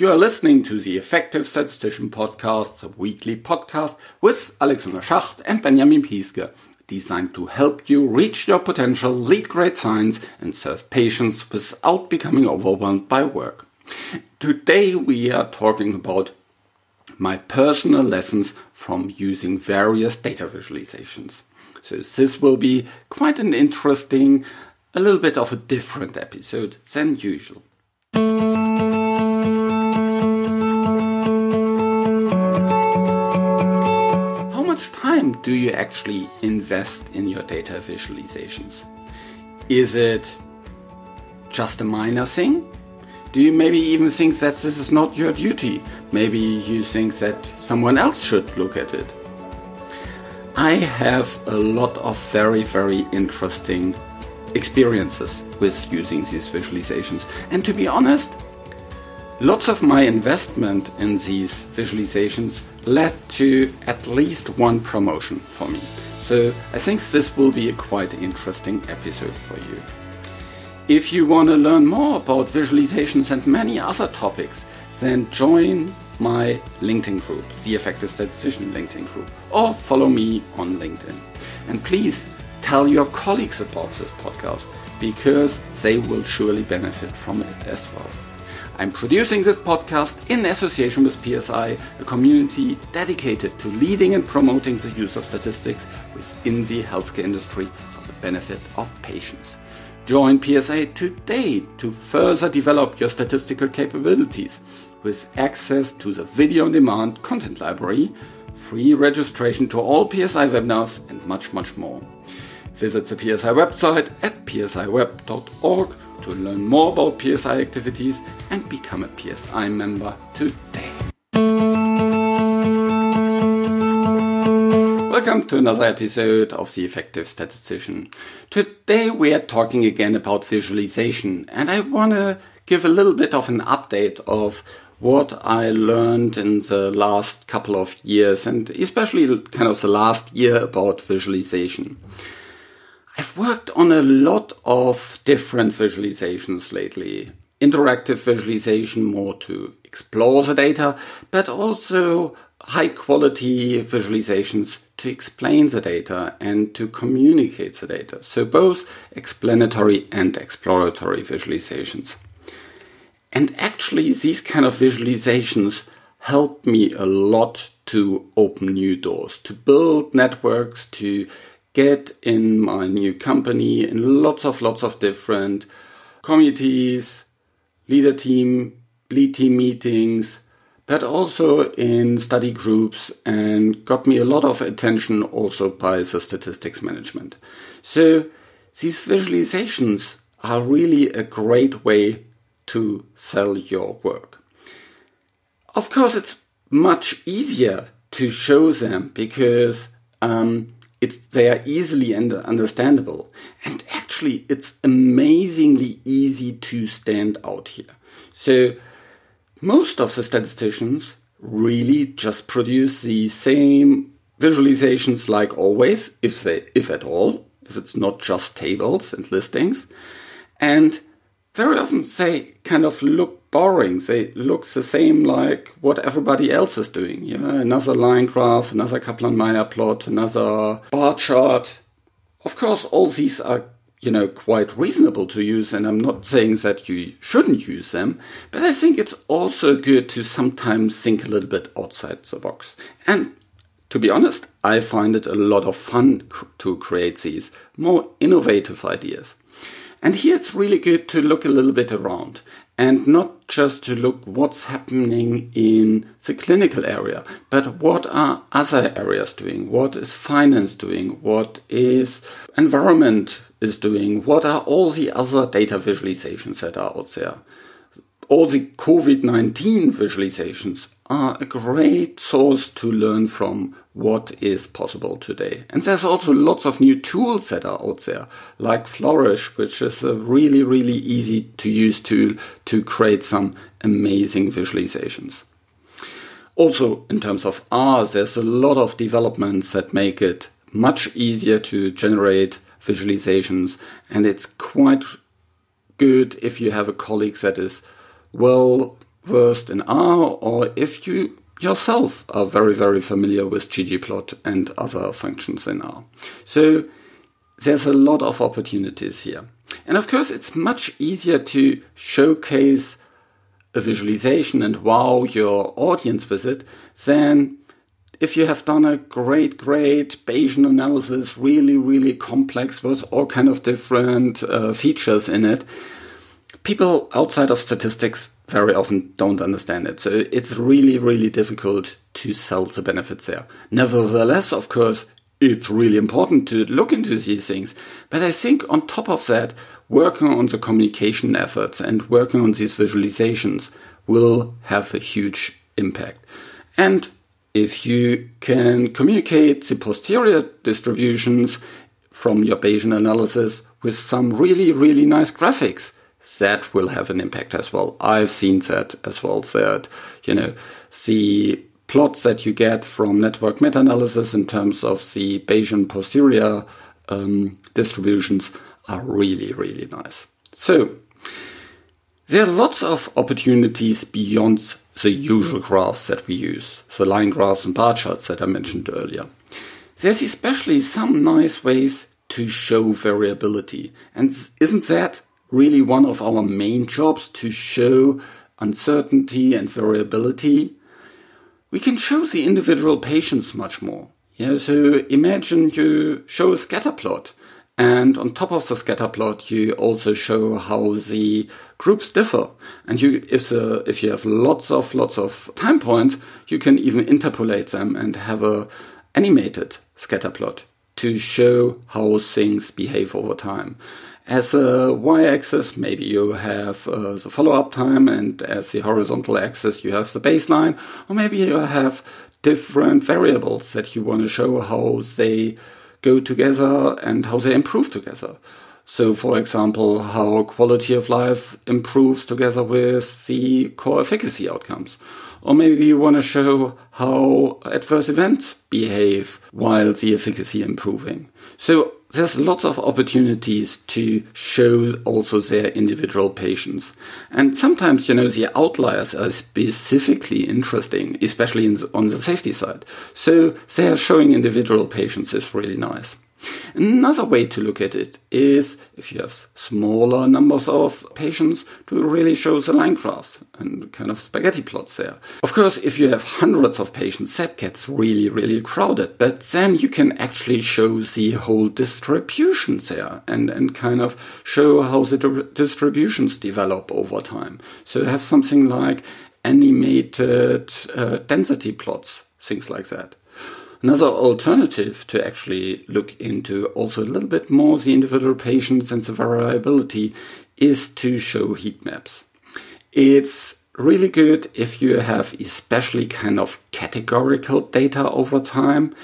You are listening to the Effective Statistician Podcast, a weekly podcast with Alexander Schacht and Benjamin Piske, designed to help you reach your potential, lead great science, and serve patients without becoming overwhelmed by work. Today we are talking about my personal lessons from using various data visualizations. So this will be quite an interesting, a little bit of a different episode than usual. Time do you actually invest in your data visualizations? Is it just a minor thing? Do you maybe even think that this is not your duty? Maybe you think that someone else should look at it. I have a lot of very, very interesting experiences with using these visualizations. And to be honest, lots of my investment in these visualizations led to at least one promotion for me. So I think this will be a quite interesting episode for you. If you want to learn more about visualizations and many other topics, then join my LinkedIn group, the Effective Statistician LinkedIn group, or follow me on LinkedIn. And please tell your colleagues about this podcast because they will surely benefit from it as well. I'm producing this podcast in association with PSI, a community dedicated to leading and promoting the use of statistics within the healthcare industry for the benefit of patients. Join PSI today to further develop your statistical capabilities with access to the video on demand content library, free registration to all PSI webinars, and much, much more. Visit the PSI website at psiweb.org to learn more about PSI activities and become a PSI member today. Welcome to another episode of The Effective Statistician. Today we are talking again about visualization and I want to give a little bit of an update of what I learned in the last couple of years and especially kind of the last year about visualization. I've worked on a lot of different visualizations lately. Interactive visualization more to explore the data, but also high quality visualizations to explain the data and to communicate the data. So both explanatory and exploratory visualizations. And actually these kind of visualizations help me a lot to open new doors, to build networks, to get in my new company in lots of lots of different committees, leader team, lead team meetings, but also in study groups and got me a lot of attention also by the statistics management. So these visualizations are really a great way to sell your work. Of course, it's much easier to show them because um, it's, they are easily and understandable. And actually, it's amazingly easy to stand out here. So most of the statisticians really just produce the same visualizations like always, if they, if at all, if it's not just tables and listings. And very often they kind of look boring. They look the same like what everybody else is doing. Know, another line graph, another Kaplan-Meier plot, another bar chart. Of course, all these are you know, quite reasonable to use, and I'm not saying that you shouldn't use them, but I think it's also good to sometimes think a little bit outside the box. And to be honest, I find it a lot of fun to create these more innovative ideas. And here it's really good to look a little bit around and not just to look what's happening in the clinical area, but what are other areas doing? What is finance doing? What is environment is doing? What are all the other data visualizations that are out there? All the COVID-19 visualizations are a great source to learn from what is possible today. And there's also lots of new tools that are out there, like Flourish, which is a really, really easy to use tool to create some amazing visualizations. Also, in terms of R, there's a lot of developments that make it much easier to generate visualizations, and it's quite good if you have a colleague that is well versed in R or if you yourself are very, very familiar with ggplot and other functions in R. So there's a lot of opportunities here. And of course, it's much easier to showcase a visualization and wow your audience with it than if you have done a great, great Bayesian analysis, really, really complex with all kind of different uh, features in it, people outside of statistics very often don't understand it. So it's really, really difficult to sell the benefits there. Nevertheless, of course, it's really important to look into these things. But I think on top of that, working on the communication efforts and working on these visualizations will have a huge impact. And if you can communicate the posterior distributions from your Bayesian analysis with some really, really nice graphics, that will have an impact as well. I've seen that as well, that, you know, the plots that you get from network meta-analysis in terms of the Bayesian posterior um, distributions are really, really nice. So, there are lots of opportunities beyond the usual graphs that we use, the line graphs and bar charts that I mentioned earlier. There's especially some nice ways to show variability. And isn't that really one of our main jobs to show uncertainty and variability? We can show the individual patients much more. Yeah, so imagine you show a scatter plot and on top of the scatter plot, you also show how the groups differ. And you, if the, if you have lots of lots of time points, you can even interpolate them and have a animated scatter plot to show how things behave over time. As a y-axis, maybe you have uh, the follow-up time, and as the horizontal axis, you have the baseline, or maybe you have different variables that you want to show how they go together and how they improve together. So, for example, how quality of life improves together with the core efficacy outcomes. Or maybe you want to show how adverse events behave while the efficacy improving. So there's lots of opportunities to show also their individual patients. And sometimes, you know, the outliers are specifically interesting, especially the, on the safety side. So they are showing individual patients is really nice. Another way to look at it is if you have smaller numbers of patients to really show the line graphs and kind of spaghetti plots there. Of course, if you have hundreds of patients, that gets really, really crowded, but then you can actually show the whole distributions there and, and kind of show how the distributions develop over time. So have something like animated uh, density plots, things like that. Another alternative to actually look into also a little bit more the individual patients and the variability is to show heat maps. It's really good if you have especially kind of categorical data over time.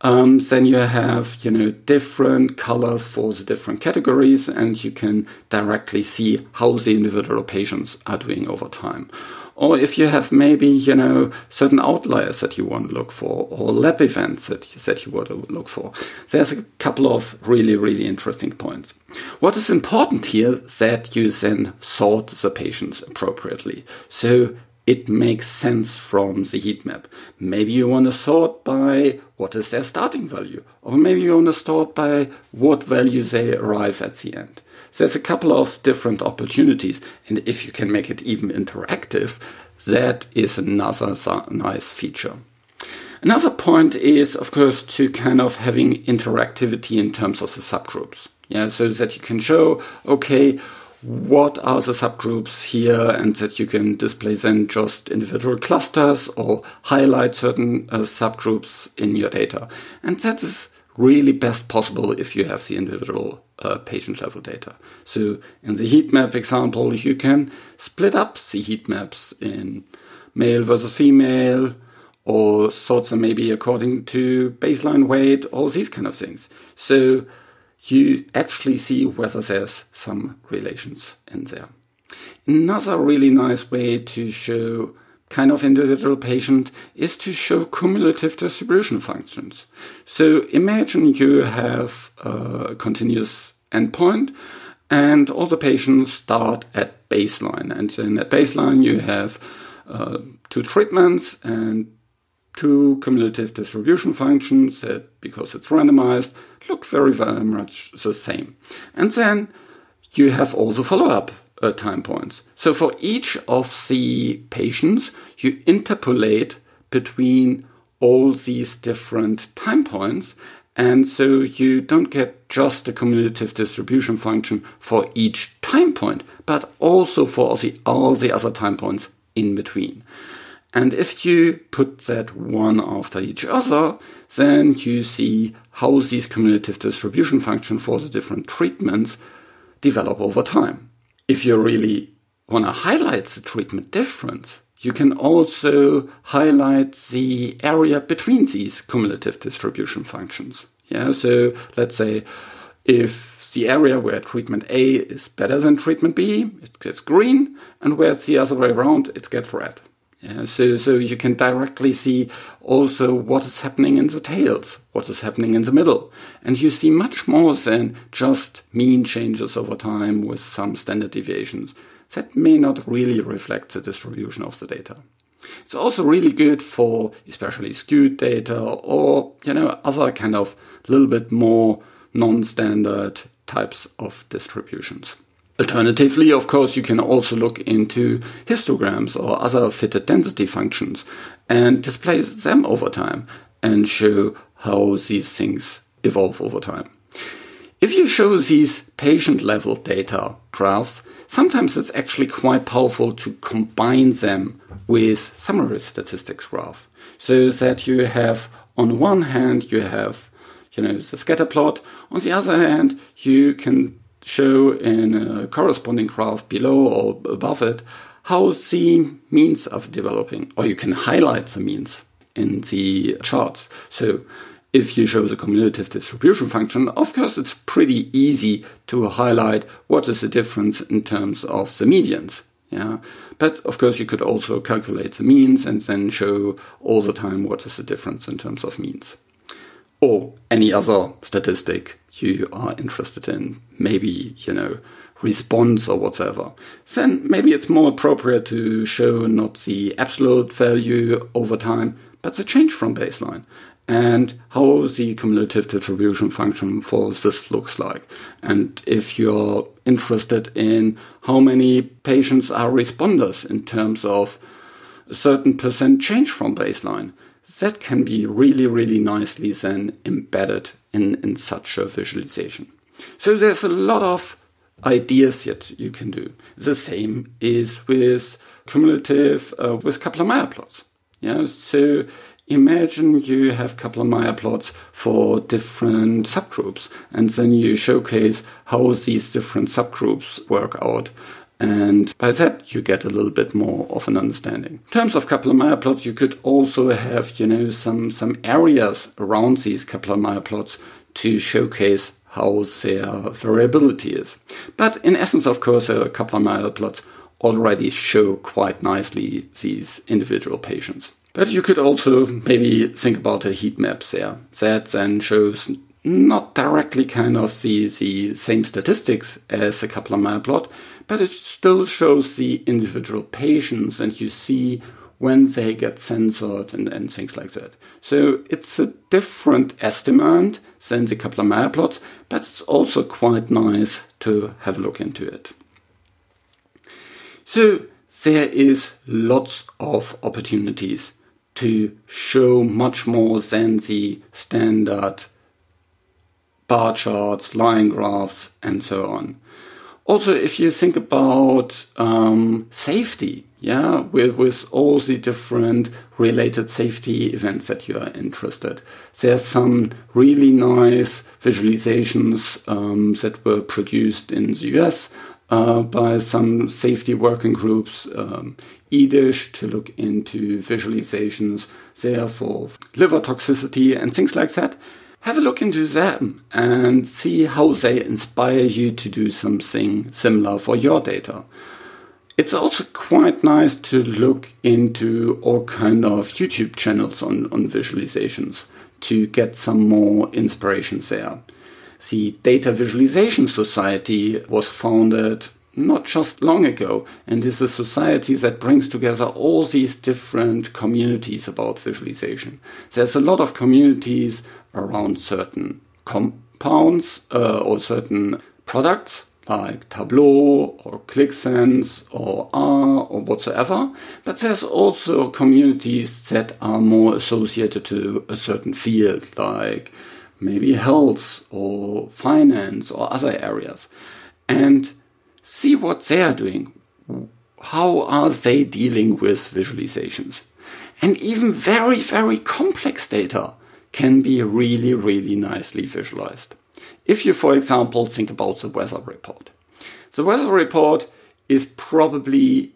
Um, then you have you know different colors for the different categories and you can directly see how the individual patients are doing over time or if you have maybe you know certain outliers that you want to look for or lab events that, that you want to look for there's a couple of really really interesting points what is important here that you then sort the patients appropriately so it makes sense from the heat map. Maybe you want to sort by what is their starting value, or maybe you want to sort by what value they arrive at the end. There's a couple of different opportunities, and if you can make it even interactive, that is another nice feature. Another point is, of course, to kind of having interactivity in terms of the subgroups. Yeah, so that you can show, okay, what are the subgroups here and that you can display then just individual clusters or highlight certain uh, subgroups in your data. And that is really best possible if you have the individual uh, patient level data. So in the heat map example, you can split up the heat maps in male versus female or sort them maybe according to baseline weight, all these kind of things. So you actually see whether there's some relations in there. Another really nice way to show kind of individual patient is to show cumulative distribution functions. So imagine you have a continuous endpoint And all the patients start at baseline. And then at baseline, you have uh, two treatments and two cumulative distribution functions that, because it's randomized, look very, very much the same. And then you have also follow up uh, time points. So for each of the patients, you interpolate between all these different time points. And so you don't get just the cumulative distribution function for each time point, but also for all the, all the other time points in between. And if you put that one after each other, then you see how these cumulative distribution function for the different treatments develop over time. If you really want to highlight the treatment difference, you can also highlight the area between these cumulative distribution functions. Yeah, so let's say if the area where treatment A is better than treatment B, it gets green, and where it's the other way around, it gets red. Yeah, so, so you can directly see also what is happening in the tails, what is happening in the middle. And you see much more than just mean changes over time with some standard deviations. That may not really reflect the distribution of the data. It's also really good for especially skewed data or, you know, other kind of little bit more non-standard types of distributions. Alternatively, of course, you can also look into histograms or other fitted density functions and display them over time and show how these things evolve over time. If you show these patient level data graphs, sometimes it's actually quite powerful to combine them with summary statistics graph so that you have on one hand you have you know the scatter plot on the other hand you can show in a corresponding graph below or above it how the means are developing, or you can highlight the means in the charts. So if you show the cumulative distribution function, of course, it's pretty easy to highlight what is the difference in terms of the medians. Yeah, but of course, you could also calculate the means and then show all the time what is the difference in terms of means or any other statistic you are interested in, maybe, you know, response or whatever, then maybe it's more appropriate to show not the absolute value over time, but the change from baseline and how the cumulative distribution function for this looks like. And if you're interested in how many patients are responders in terms of a certain percent change from baseline, that can be really, really nicely then embedded in, in such a visualization. So there's a lot of ideas that you can do. The same is with cumulative, uh, with Kaplan-Meier plots. Yeah, so imagine you have Kaplan-Meier plots for different subgroups, and then you showcase how these different subgroups work out. And by that, you get a little bit more of an understanding. In terms of Kaplan-Meier plots, you could also have, you know, some, some areas around these Kaplan-Meier plots to showcase how their variability is. But in essence, of course, a Kaplan-Meier plots already show quite nicely these individual patients. But you could also maybe think about a heat map there. That then shows not directly kind of the, the same statistics as a Kaplan-Meier plot, but it still shows the individual patients and you see when they get censored and, and things like that. So it's a different estimate than the Kaplan-Meier plots, but it's also quite nice to have a look into it. So there is lots of opportunities to show much more than the standard bar charts, line graphs, and so on. Also, if you think about um, safety, yeah, with, with all the different related safety events that you are interested, there's some really nice visualizations um, that were produced in the US uh, by some safety working groups, um, EDISH to look into visualizations there for liver toxicity and things like that have a look into them and see how they inspire you to do something similar for your data. It's also quite nice to look into all kind of YouTube channels on, on visualizations to get some more inspiration there. the Data Visualization Society was founded not just long ago and is a society that brings together all these different communities about visualization. There's a lot of communities around certain compounds uh, or certain products like Tableau or Qlik Sense or R or whatsoever, but there's also communities that are more associated to a certain field like maybe health or finance or other areas. And see what they are doing. How are they dealing with visualizations? And even very, very complex data can be really, really nicely visualized. If you, for example, think about the weather report, the weather report is probably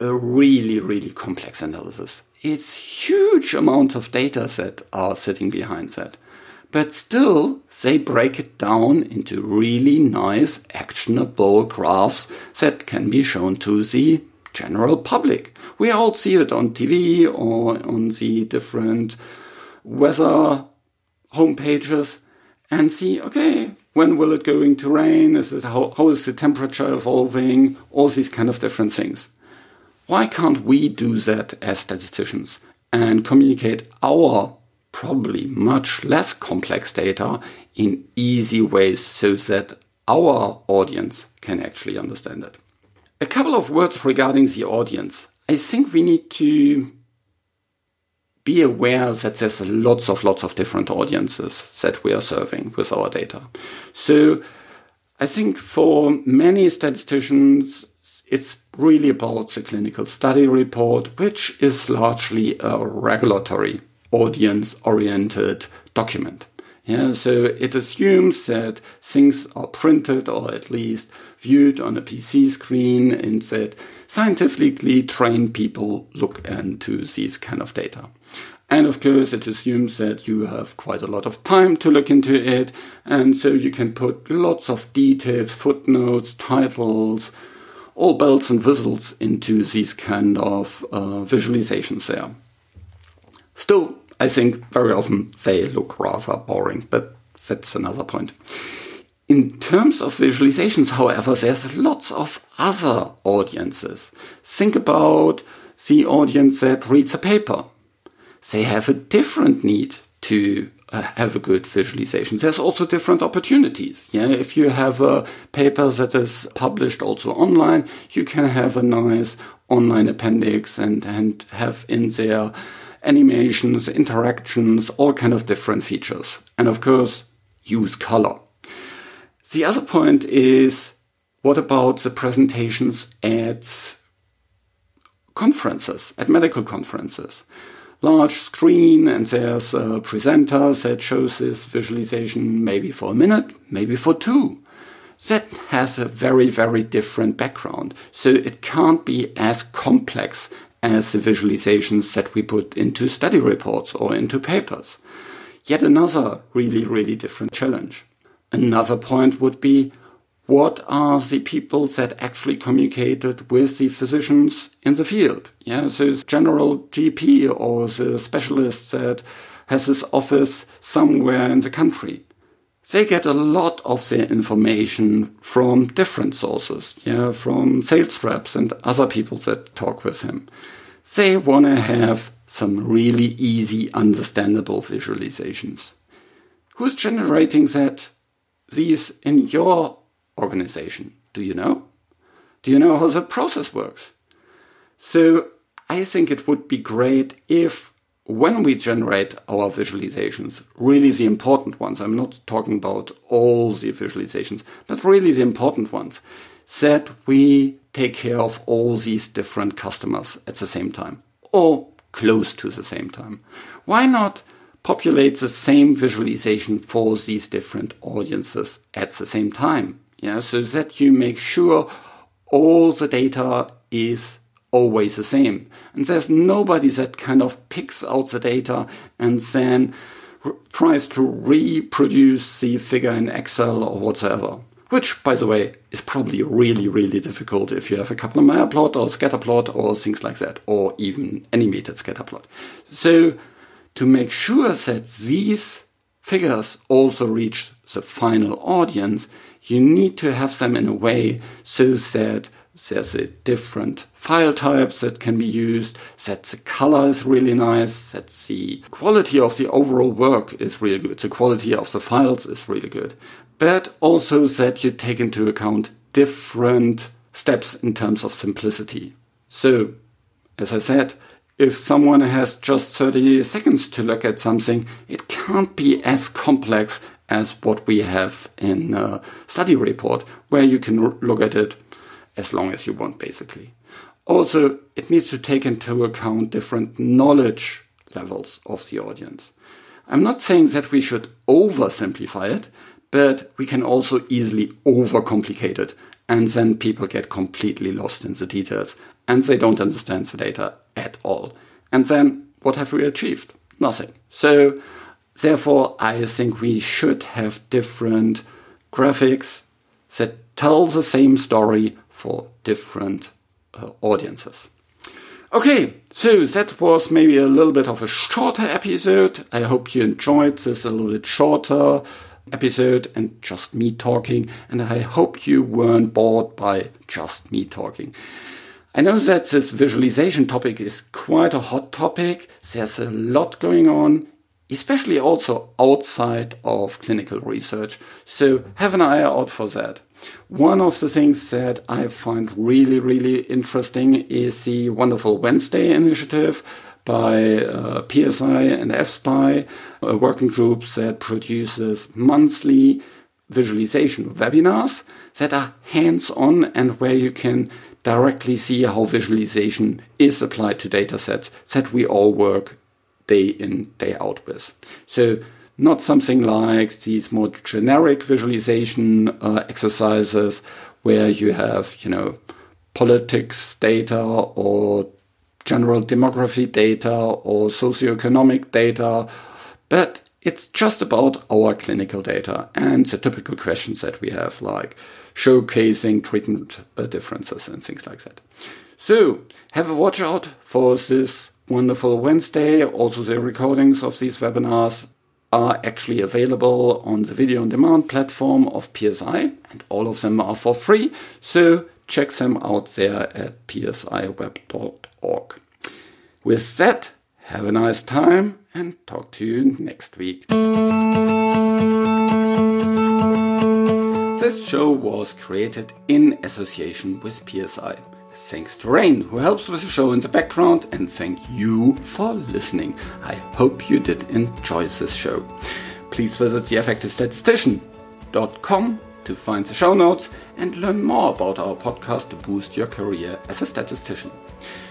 a really, really complex analysis. It's huge amount of data that are sitting behind that. But still, they break it down into really nice, actionable graphs that can be shown to the general public. We all see it on TV or on the different weather homepages and see, okay, when will it going to rain? Is it how, how is the temperature evolving? All these kind of different things. Why can't we do that as statisticians and communicate our probably much less complex data in easy ways so that our audience can actually understand it. A couple of words regarding the audience. I think we need to be aware that there's lots of lots of different audiences that we are serving with our data. So I think for many statisticians, it's really about the clinical study report, which is largely a regulatory audience oriented document. Yeah, so it assumes that things are printed or at least viewed on a PC screen and that scientifically trained people look into these kind of data. And of course, it assumes that you have quite a lot of time to look into it. And so you can put lots of details, footnotes, titles, all bells and whistles into these kind of uh, visualizations there. Still, I think very often they look rather boring, but that's another point. In terms of visualizations, however, there's lots of other audiences. Think about the audience that reads a paper. They have a different need to uh, have a good visualization. There's also different opportunities. Yeah, if you have a paper that is published also online, you can have a nice online appendix and and have in there animations, interactions, all kind of different features. And of course, use color. The other point is, what about the presentations at conferences, at medical conferences? Large screen and there's a presenter that shows this visualization maybe for a minute, maybe for two. That has a very, very different background. So it can't be as complex as the visualizations that we put into study reports or into papers. Yet another really, really different challenge. Another point would be what are the people that actually communicated with the physicians in the field? Yeah, so general GP or the specialist that has his office somewhere in the country. They get a lot of their information from different sources, yeah, from sales reps and other people that talk with him. They want to have some really easy, understandable visualizations. Who's generating that? These in your organization. Do you know? Do you know how the process works? So I think it would be great if when we generate our visualizations, really the important ones, I'm not talking about all the visualizations, but really the important ones, that we take care of all these different customers at the same time or close to the same time. Why not populate the same visualization for these different audiences at the same time? Yeah, so that you make sure all the data is always the same. And there's nobody that kind of picks out the data and then tries to reproduce the figure in Excel or whatever. Which, by the way, is probably really, really difficult if you have a Kaplan-Meier plot or scatter plot or things like that, or even animated scatter plot. So, to make sure that these figures also reach the final audience, you need to have them in a way so that there's a different file types that can be used, that the color is really nice, that the quality of the overall work is really good, the quality of the files is really good, but also that you take into account different steps in terms of simplicity. So, as I said, if someone has just 30 seconds to look at something, it can't be as complex as what we have in a study report, where you can look at it as long as you want, basically. Also, it needs to take into account different knowledge levels of the audience. I'm not saying that we should oversimplify it, but we can also easily overcomplicate it, and then people get completely lost in the details and they don't understand the data at all. And then what have we achieved? Nothing. So, therefore, I think we should have different graphics that tell the same story for different uh, audiences. Okay, so that was maybe a little bit of a shorter episode. I hope you enjoyed this a little bit shorter episode and just me talking, and I hope you weren't bored by just me talking. I know that this visualization topic is quite a hot topic. There's a lot going on, especially also outside of clinical research. So have an eye out for that. One of the things that I find really, really interesting is the Wonderful Wednesday initiative by uh, PSI and EFSPI, a working group that produces monthly visualization webinars that are hands on and where you can directly see how visualization is applied to data sets that we all work day in, day out with. So not something like these more generic visualization uh, exercises where you have, you know, politics data or general demography data or socioeconomic data, but it's just about our clinical data and the typical questions that we have, like showcasing treatment uh, differences and things like that. So, have a watch out for this wonderful Wednesday. Also, the recordings of these webinars are actually available on the video on demand platform of PSI, and all of them are for free. So, check them out there at psiweb.org. With that, have a nice time and talk to you next week. This show was created in association with PSI. Thanks to Rain, who helps with the show in the background, and thank you for listening. I hope you did enjoy this show. Please visit theeffectivestatistician.com to find the show notes and learn more about our podcast to boost your career as a statistician.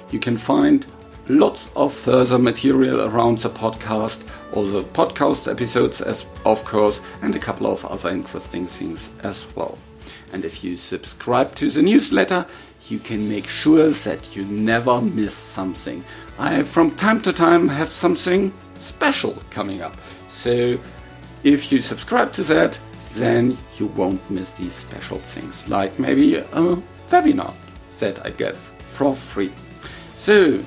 You can find lots of further material around the podcast, all the podcast episodes, as of course, and a couple of other interesting things as well. And if you subscribe to the newsletter, you can make sure that you never miss something. I, from time to time, have something special coming up. So if you subscribe to that, then you won't miss these special things, like maybe a webinar that I give for free. So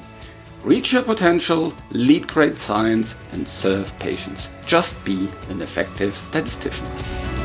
Reach your potential, lead great science, and serve patients. Just be an effective statistician.